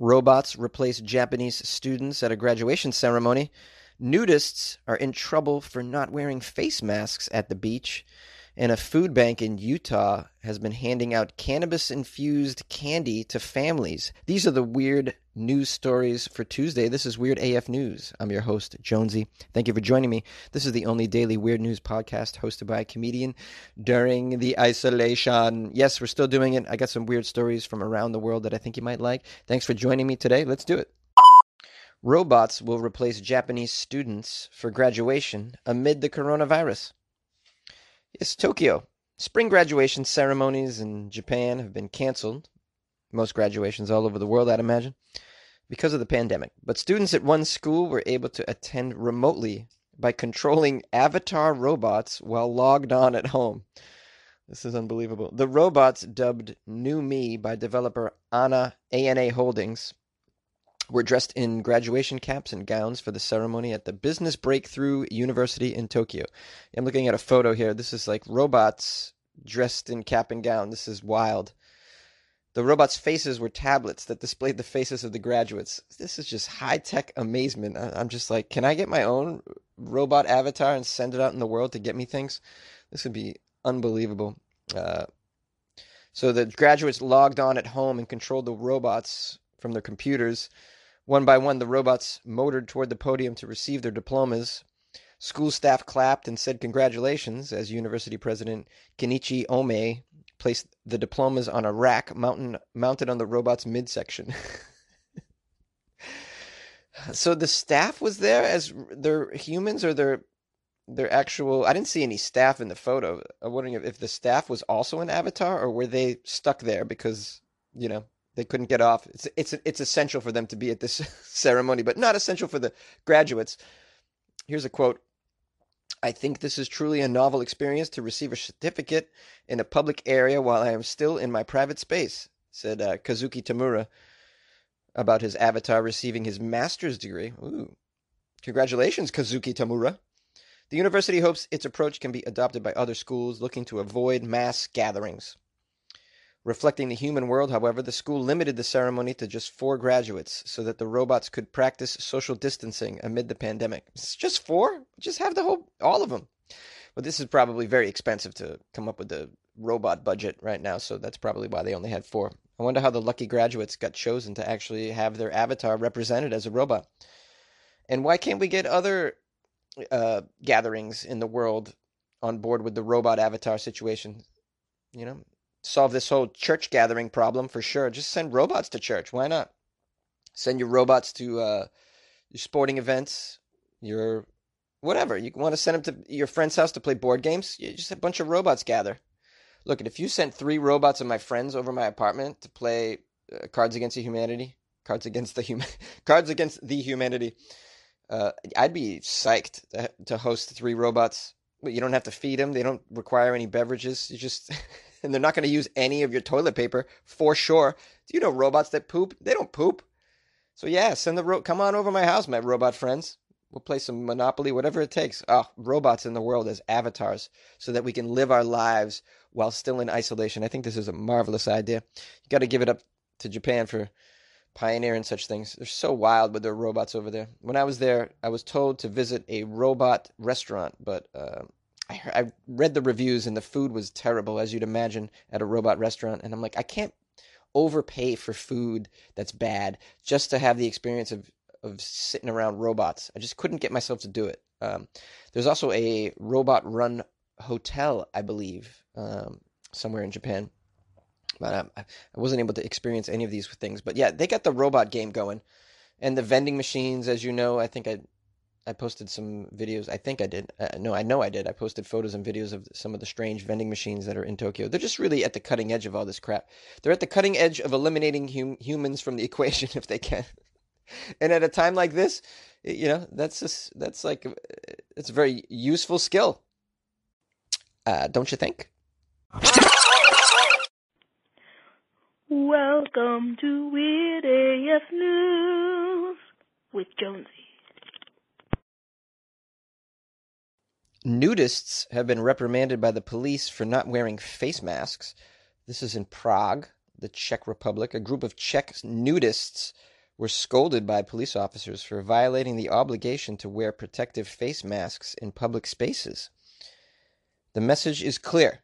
Robots replace Japanese students at a graduation ceremony. Nudists are in trouble for not wearing face masks at the beach. And a food bank in Utah has been handing out cannabis infused candy to families. These are the weird news stories for Tuesday. This is Weird AF News. I'm your host, Jonesy. Thank you for joining me. This is the only daily weird news podcast hosted by a comedian during the isolation. Yes, we're still doing it. I got some weird stories from around the world that I think you might like. Thanks for joining me today. Let's do it. Robots will replace Japanese students for graduation amid the coronavirus. Yes, Tokyo. Spring graduation ceremonies in Japan have been canceled. Most graduations all over the world, I'd imagine, because of the pandemic. But students at one school were able to attend remotely by controlling avatar robots while logged on at home. This is unbelievable. The robots, dubbed New Me by developer Ana ANA Holdings, were dressed in graduation caps and gowns for the ceremony at the Business Breakthrough University in Tokyo. I'm looking at a photo here. This is like robots dressed in cap and gown. This is wild. The robots' faces were tablets that displayed the faces of the graduates. This is just high tech amazement. I'm just like, can I get my own robot avatar and send it out in the world to get me things? This would be unbelievable. Uh, so the graduates logged on at home and controlled the robots from their computers. One by one, the robots motored toward the podium to receive their diplomas. School staff clapped and said congratulations as University President Kenichi Ome placed the diplomas on a rack mountain, mounted on the robot's midsection. so the staff was there as they're humans or they're their actual I didn't see any staff in the photo. I'm wondering if the staff was also an avatar or were they stuck there because, you know, they couldn't get off. It's it's it's essential for them to be at this ceremony, but not essential for the graduates. Here's a quote. I think this is truly a novel experience to receive a certificate in a public area while I am still in my private space, said uh, Kazuki Tamura about his avatar receiving his master's degree. Ooh. Congratulations, Kazuki Tamura. The university hopes its approach can be adopted by other schools looking to avoid mass gatherings. Reflecting the human world, however, the school limited the ceremony to just four graduates so that the robots could practice social distancing amid the pandemic. It's just four? Just have the whole, all of them. But this is probably very expensive to come up with the robot budget right now, so that's probably why they only had four. I wonder how the lucky graduates got chosen to actually have their avatar represented as a robot. And why can't we get other uh, gatherings in the world on board with the robot avatar situation? You know, solve this whole church gathering problem for sure. Just send robots to church. Why not? Send your robots to uh, your sporting events, your whatever. You want to send them to your friend's house to play board games. You just a bunch of robots gather. Look, if you sent three robots of my friends over my apartment to play uh, Cards Against the Humanity, Cards Against the Human, Cards Against the Humanity, uh, I'd be psyched to, to host three robots. You don't have to feed them. They don't require any beverages. You just and they're not going to use any of your toilet paper for sure. Do you know robots that poop? They don't poop. So yeah, send the ro- come on over my house, my robot friends. We'll play some Monopoly, whatever it takes. Oh, robots in the world as avatars, so that we can live our lives while still in isolation. I think this is a marvelous idea. You got to give it up to Japan for pioneering such things. They're so wild with their robots over there. When I was there, I was told to visit a robot restaurant, but uh, I, I read the reviews and the food was terrible, as you'd imagine at a robot restaurant. And I'm like, I can't overpay for food that's bad just to have the experience of of sitting around robots. I just couldn't get myself to do it. Um, there's also a robot run hotel, I believe, um, somewhere in Japan. But um, I wasn't able to experience any of these things. But yeah, they got the robot game going. And the vending machines, as you know, I think I I posted some videos. I think I did. Uh, no, I know I did. I posted photos and videos of some of the strange vending machines that are in Tokyo. They're just really at the cutting edge of all this crap. They're at the cutting edge of eliminating hum- humans from the equation if they can. and at a time like this, you know, that's just that's like uh, it's a very useful skill. Uh, don't you think? Welcome to Weird AF News with Jonesy. Nudists have been reprimanded by the police for not wearing face masks. This is in Prague, the Czech Republic. A group of Czech nudists were scolded by police officers for violating the obligation to wear protective face masks in public spaces. The message is clear.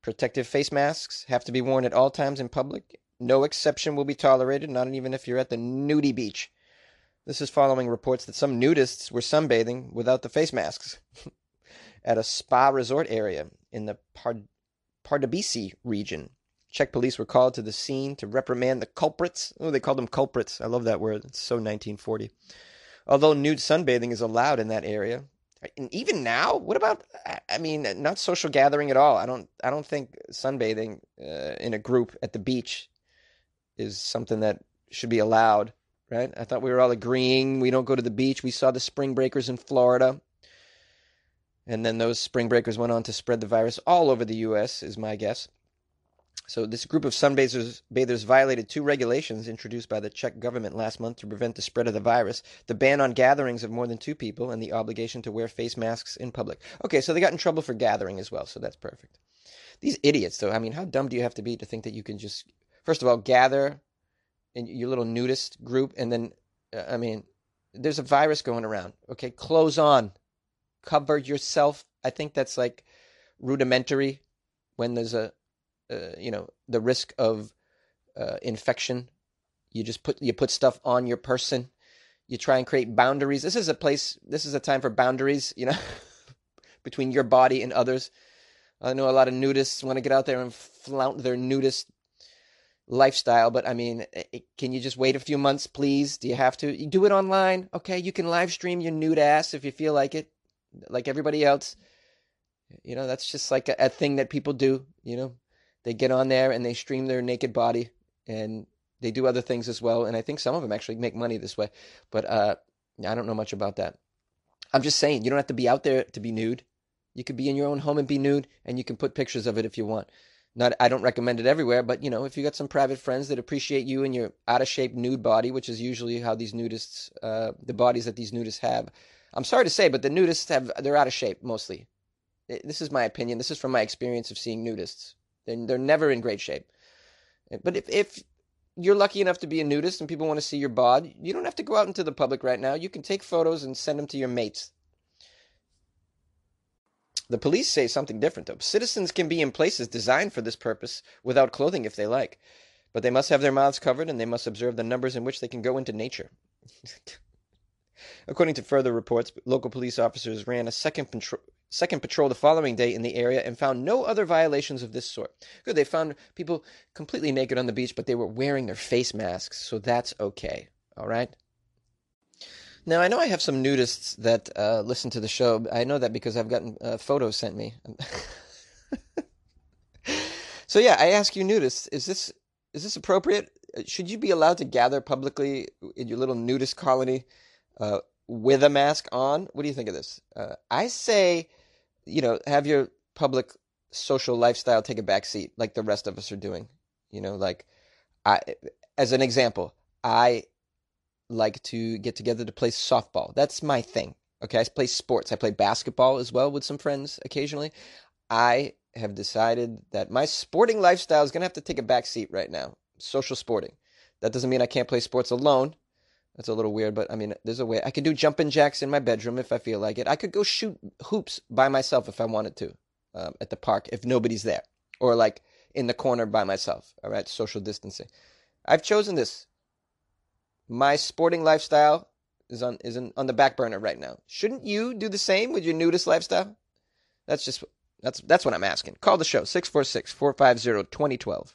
Protective face masks have to be worn at all times in public. No exception will be tolerated, not even if you're at the nudie beach. This is following reports that some nudists were sunbathing without the face masks at a spa resort area in the Pard- Pardubice region. Czech police were called to the scene to reprimand the culprits. Oh, they called them culprits. I love that word. It's so 1940. Although nude sunbathing is allowed in that area, and even now, what about? I mean, not social gathering at all. I don't. I don't think sunbathing uh, in a group at the beach is something that should be allowed. Right? I thought we were all agreeing we don't go to the beach. We saw the spring breakers in Florida, and then those spring breakers went on to spread the virus all over the U.S. Is my guess. So this group of sunbathers bathers violated two regulations introduced by the Czech government last month to prevent the spread of the virus: the ban on gatherings of more than two people and the obligation to wear face masks in public. Okay, so they got in trouble for gathering as well, so that's perfect. These idiots, though, I mean, how dumb do you have to be to think that you can just, first of all, gather in your little nudist group, and then, uh, I mean, there's a virus going around. Okay, clothes on, cover yourself. I think that's like rudimentary when there's a uh, you know the risk of uh, infection. You just put you put stuff on your person. You try and create boundaries. This is a place. This is a time for boundaries. You know, between your body and others. I know a lot of nudists want to get out there and flaunt their nudist lifestyle, but I mean, can you just wait a few months, please? Do you have to? You do it online, okay? You can live stream your nude ass if you feel like it, like everybody else. You know, that's just like a, a thing that people do. You know, they get on there and they stream their naked body and they do other things as well and i think some of them actually make money this way but uh, i don't know much about that i'm just saying you don't have to be out there to be nude you could be in your own home and be nude and you can put pictures of it if you want not i don't recommend it everywhere but you know if you got some private friends that appreciate you and your out of shape nude body which is usually how these nudists uh, the bodies that these nudists have i'm sorry to say but the nudists have they're out of shape mostly this is my opinion this is from my experience of seeing nudists they're, they're never in great shape. Eh, but if, if you're lucky enough to be a nudist and people want to see your bod, you don't have to go out into the public right now. You can take photos and send them to your mates. The police say something different, though. Citizens can be in places designed for this purpose without clothing if they like, but they must have their mouths covered and they must observe the numbers in which they can go into nature. According to further reports, local police officers ran a second patrol, second patrol the following day in the area and found no other violations of this sort. Good, they found people completely naked on the beach, but they were wearing their face masks, so that's okay. All right? Now, I know I have some nudists that uh, listen to the show. I know that because I've gotten uh, photos sent me. so, yeah, I ask you, nudists, is this is this appropriate? Should you be allowed to gather publicly in your little nudist colony uh, with a mask on? What do you think of this? Uh, I say you know, have your public social lifestyle take a back seat like the rest of us are doing. You know, like I as an example, I like to get together to play softball. That's my thing. Okay, I play sports. I play basketball as well with some friends occasionally. I have decided that my sporting lifestyle is going to have to take a back seat right now. Social sporting. That doesn't mean I can't play sports alone. That's a little weird, but I mean, there's a way. I could do jumping jacks in my bedroom if I feel like it. I could go shoot hoops by myself if I wanted to um, at the park if nobody's there, or like in the corner by myself. All right, social distancing. I've chosen this. My sporting lifestyle is on is in, on the back burner right now. Shouldn't you do the same with your nudist lifestyle? That's just that's that's what I'm asking. Call the show 646 450 2012.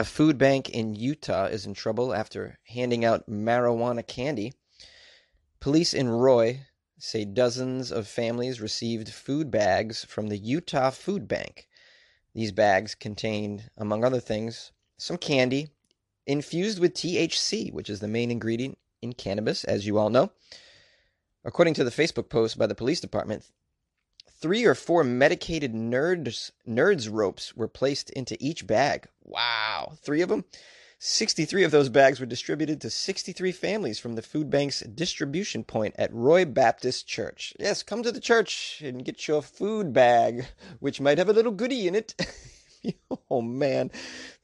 A food bank in Utah is in trouble after handing out marijuana candy. Police in Roy say dozens of families received food bags from the Utah Food Bank. These bags contained, among other things, some candy, infused with THC, which is the main ingredient in cannabis, as you all know. According to the Facebook post by the police department, three or four medicated nerds nerds ropes were placed into each bag. Wow, three of them. 63 of those bags were distributed to 63 families from the food bank's distribution point at Roy Baptist Church. Yes, come to the church and get your food bag, which might have a little goodie in it. oh man,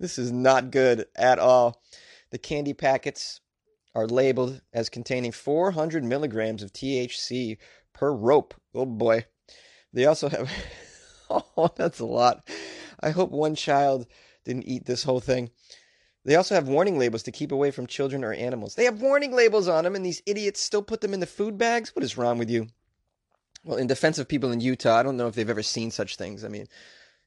this is not good at all. The candy packets are labeled as containing 400 milligrams of THC per rope. Oh boy. They also have, oh, that's a lot. I hope one child didn't eat this whole thing. They also have warning labels to keep away from children or animals. They have warning labels on them, and these idiots still put them in the food bags? What is wrong with you? Well, in defense of people in Utah, I don't know if they've ever seen such things. I mean,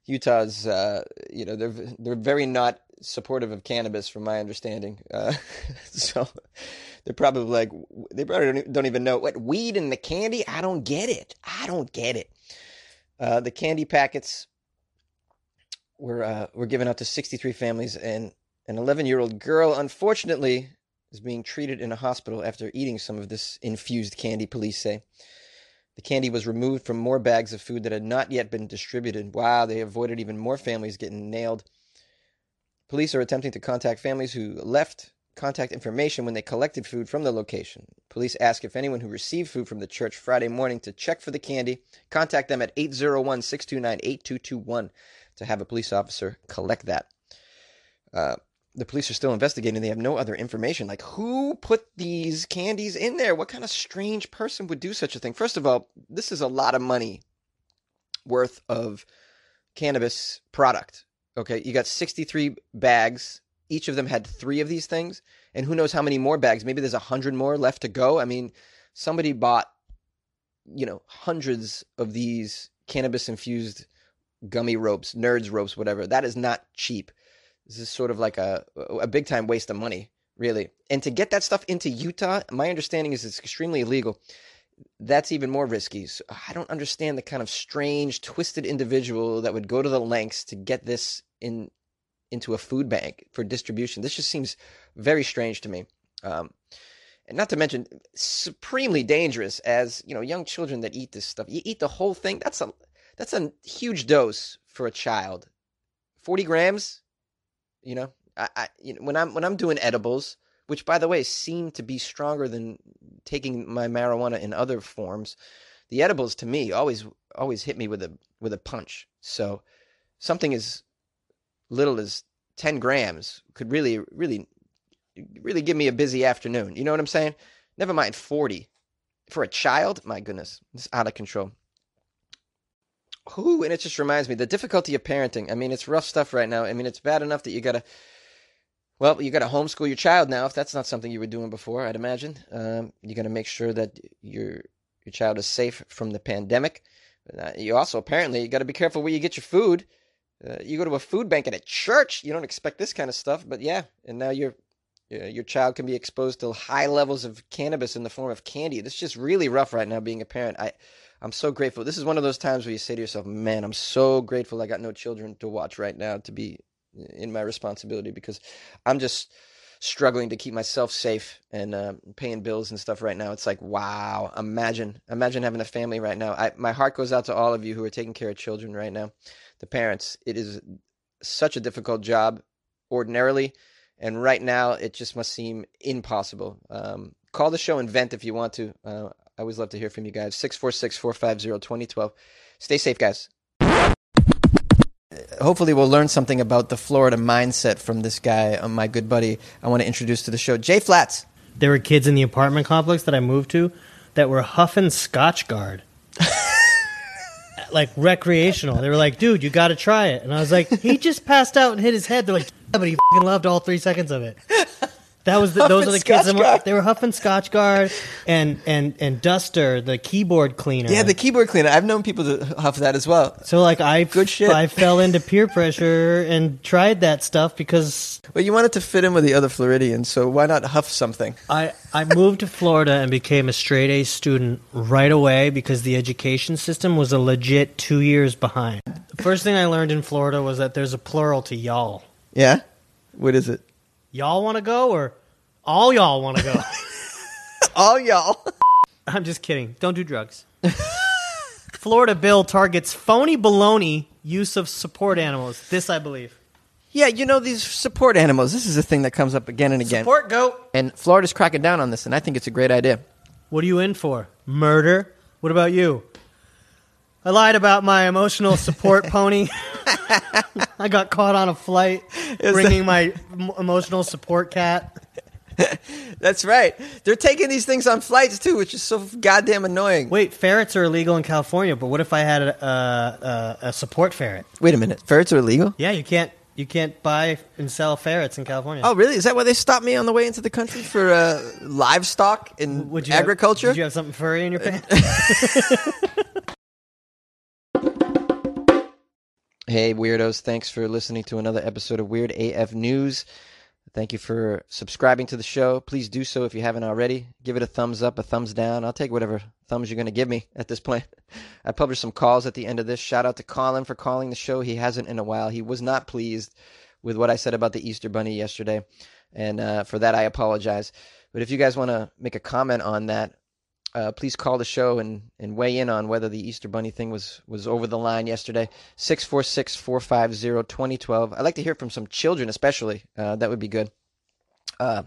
Utah's, uh, you know, they're they're very not supportive of cannabis, from my understanding. Uh, so they're probably like, they probably don't, even know what weed in the candy. I don't get it. I don't get it. Uh, the candy packets were uh, were given out to 63 families, and an 11 year old girl, unfortunately, is being treated in a hospital after eating some of this infused candy, police say. The candy was removed from more bags of food that had not yet been distributed. Wow, they avoided even more families getting nailed. Police are attempting to contact families who left contact information when they collected food from the location. Police ask if anyone who received food from the church Friday morning to check for the candy. Contact them at 801 629 8221 to have a police officer collect that. Uh, the police are still investigating. They have no other information. Like, who put these candies in there? What kind of strange person would do such a thing? First of all, this is a lot of money worth of cannabis product. Okay, you got 63 bags. Each of them had three of these things. And who knows how many more bags? Maybe there's a hundred more left to go. I mean, somebody bought, you know, hundreds of these cannabis infused gummy ropes, nerds ropes, whatever. That is not cheap. This is sort of like a a big time waste of money, really. And to get that stuff into Utah, my understanding is it's extremely illegal. That's even more risky. So I don't understand the kind of strange, twisted individual that would go to the lengths to get this in into a food bank for distribution. This just seems very strange to me. Um, and not to mention supremely dangerous as you know young children that eat this stuff you eat the whole thing that's a that's a huge dose for a child 40 grams you know, I, I you know, when I'm when I'm doing edibles, which by the way seem to be stronger than taking my marijuana in other forms, the edibles to me always always hit me with a with a punch. So something as little as 10 grams could really really really give me a busy afternoon. You know what I'm saying? Never mind 40. For a child, my goodness, it's out of control. Who and it just reminds me the difficulty of parenting. I mean, it's rough stuff right now. I mean, it's bad enough that you gotta, well, you gotta homeschool your child now. If that's not something you were doing before, I'd imagine um, you gotta make sure that your your child is safe from the pandemic. Uh, you also apparently you got to be careful where you get your food. Uh, you go to a food bank at a church, you don't expect this kind of stuff, but yeah, and now your your child can be exposed to high levels of cannabis in the form of candy. This is just really rough right now being a parent. I I'm so grateful. This is one of those times where you say to yourself, "Man, I'm so grateful I got no children to watch right now to be in my responsibility because I'm just struggling to keep myself safe and uh, paying bills and stuff right now. It's like, wow, imagine, imagine having a family right now. I, my heart goes out to all of you who are taking care of children right now, the parents. It is such a difficult job ordinarily, and right now it just must seem impossible. Um, call the show and vent if you want to. Uh, I always love to hear from you guys. 646 450 2012. Stay safe, guys. Hopefully, we'll learn something about the Florida mindset from this guy, uh, my good buddy. I want to introduce to the show, Jay Flats. There were kids in the apartment complex that I moved to that were huffing Scotchgard. like recreational. They were like, dude, you got to try it. And I was like, he just passed out and hit his head. They're like, yeah, but he fucking loved all three seconds of it. That was the, those are the kids. That were, they were huffing Scotchgard and and and Duster, the keyboard cleaner. Yeah, the keyboard cleaner. I've known people to huff that as well. So like I good shit. I fell into peer pressure and tried that stuff because. Well, you wanted to fit in with the other Floridians, so why not huff something? I I moved to Florida and became a straight A student right away because the education system was a legit two years behind. The first thing I learned in Florida was that there's a plural to y'all. Yeah, what is it? Y'all want to go or all y'all want to go? All y'all. I'm just kidding. Don't do drugs. Florida bill targets phony baloney use of support animals. This I believe. Yeah, you know these support animals. This is a thing that comes up again and again. Support goat. And Florida's cracking down on this, and I think it's a great idea. What are you in for? Murder? What about you? I lied about my emotional support pony. I got caught on a flight bringing my m- emotional support cat. That's right. They're taking these things on flights too, which is so goddamn annoying. Wait, ferrets are illegal in California, but what if I had a, a, a, support ferret? Wait a minute. Ferrets are illegal? Yeah, you can't you can't buy and sell ferrets in California. Oh, really? Is that why they stopped me on the way into the country for uh, livestock and would you have- agriculture? did you have something furry in your pants? Hey, weirdos. Thanks for listening to another episode of Weird AF News. Thank you for subscribing to the show. Please do so if you haven't already. Give it a thumbs up, a thumbs down. I'll take whatever thumbs you're going to give me at this point. I published some calls at the end of this. Shout out to Colin for calling the show. He hasn't in a while. He was not pleased with what I said about the Easter Bunny yesterday. And uh, for that, I apologize. But if you guys want to make a comment on that, uh, please call the show and, and weigh in on whether the Easter Bunny thing was, was over the line yesterday. 646 450 2012. I'd like to hear from some children, especially. Uh, that would be good. Uh,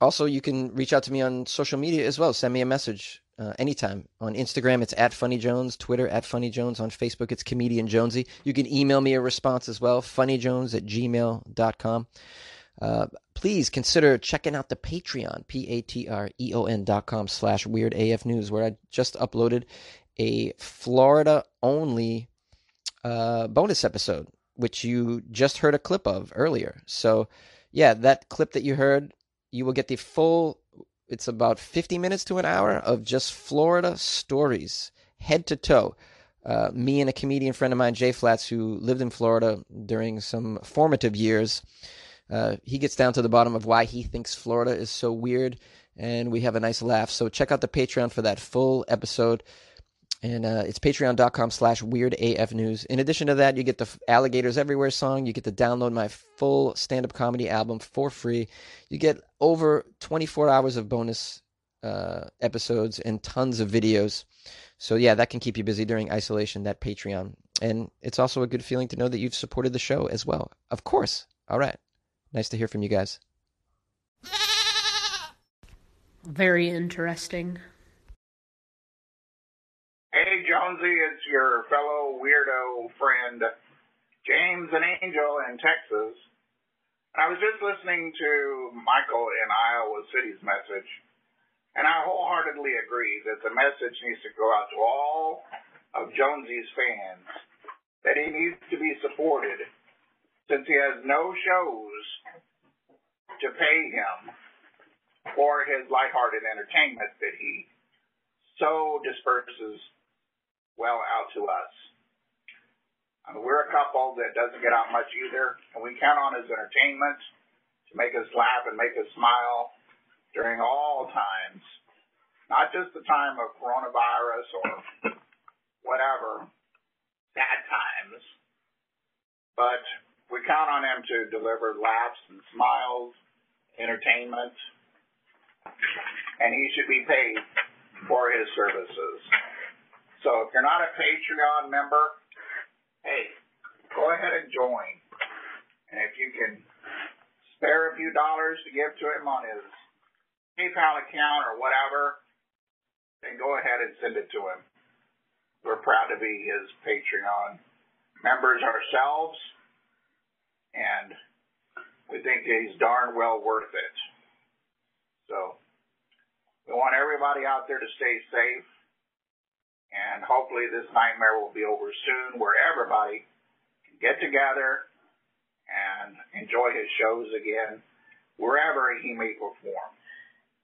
also, you can reach out to me on social media as well. Send me a message uh, anytime. On Instagram, it's at Funny Jones. Twitter, at Funny Jones. On Facebook, it's Comedian Jonesy. You can email me a response as well, funnyjones at gmail.com. Uh, please consider checking out the Patreon, P-A-T-R-E-O-N dot com slash Weird AF News, where I just uploaded a Florida-only uh, bonus episode, which you just heard a clip of earlier. So, yeah, that clip that you heard, you will get the full, it's about 50 minutes to an hour of just Florida stories, head to toe. Uh, me and a comedian friend of mine, Jay Flats, who lived in Florida during some formative years, uh, he gets down to the bottom of why he thinks Florida is so weird, and we have a nice laugh. So check out the Patreon for that full episode. And uh, it's patreon.com slash weird AF news. In addition to that, you get the Alligators Everywhere song. You get to download my full stand up comedy album for free. You get over 24 hours of bonus uh, episodes and tons of videos. So, yeah, that can keep you busy during isolation, that Patreon. And it's also a good feeling to know that you've supported the show as well. Of course. All right. Nice to hear from you guys. Very interesting. Hey, Jonesy, it's your fellow weirdo friend, James and Angel in Texas. I was just listening to Michael in Iowa City's message, and I wholeheartedly agree that the message needs to go out to all of Jonesy's fans that he needs to be supported since he has no shows to pay him for his lighthearted entertainment that he so disperses well out to us. I mean, we're a couple that doesn't get out much either, and we count on his entertainment to make us laugh and make us smile during all times, not just the time of coronavirus or whatever, sad times, but we count on him to deliver laughs and smiles, entertainment, and he should be paid for his services. So if you're not a Patreon member, hey, go ahead and join. And if you can spare a few dollars to give to him on his PayPal account or whatever, then go ahead and send it to him. We're proud to be his Patreon members ourselves, and we think he's darn well worth it. So we want everybody out there to stay safe. And hopefully this nightmare will be over soon where everybody can get together and enjoy his shows again wherever he may perform.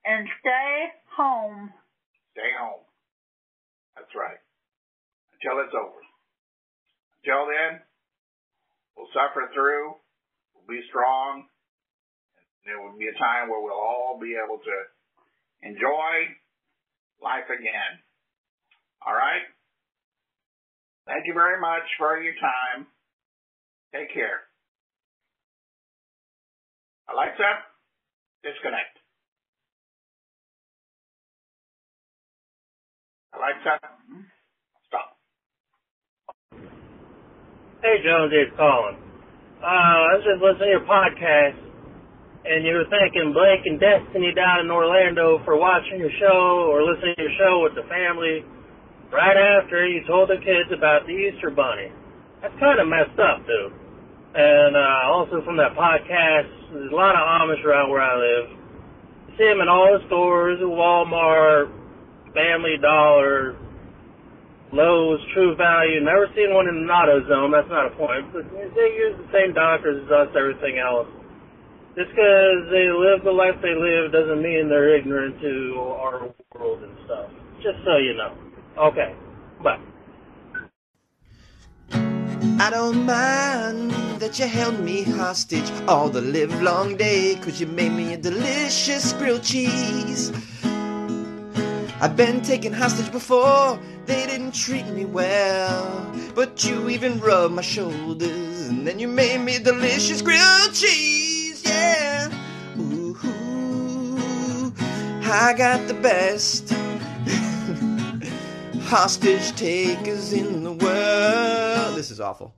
And stay home. Stay home. That's right. Until it's over. Until then, we'll suffer through. We'll be strong. There will be a time where we'll all be able to enjoy life again. All right? Thank you very much for your time. Take care. Alexa, disconnect. Alexa, hmm? Hey, Jones, it's Colin. Uh, I was just listening to your podcast, and you were thanking Blake and Destiny down in Orlando for watching your show or listening to your show with the family right after you told the kids about the Easter Bunny. That's kind of messed up, dude. And uh, also from that podcast, there's a lot of Amish around where I live. You see them in all the stores, Walmart, Family Dollar, Lowe's, True Value. Never seen one in an AutoZone. That's not a point. They use the same doctors as us, everything else. Just because they live the life they live doesn't mean they're ignorant to our world and stuff. Just so you know. Okay. Bye. I don't mind that you held me hostage all the live long day, cause you made me a delicious grilled cheese. I've been taken hostage before, they didn't treat me well. But you even rubbed my shoulders, and then you made me delicious grilled cheese, yeah. Ooh, I got the best hostage takers in the world. This is awful.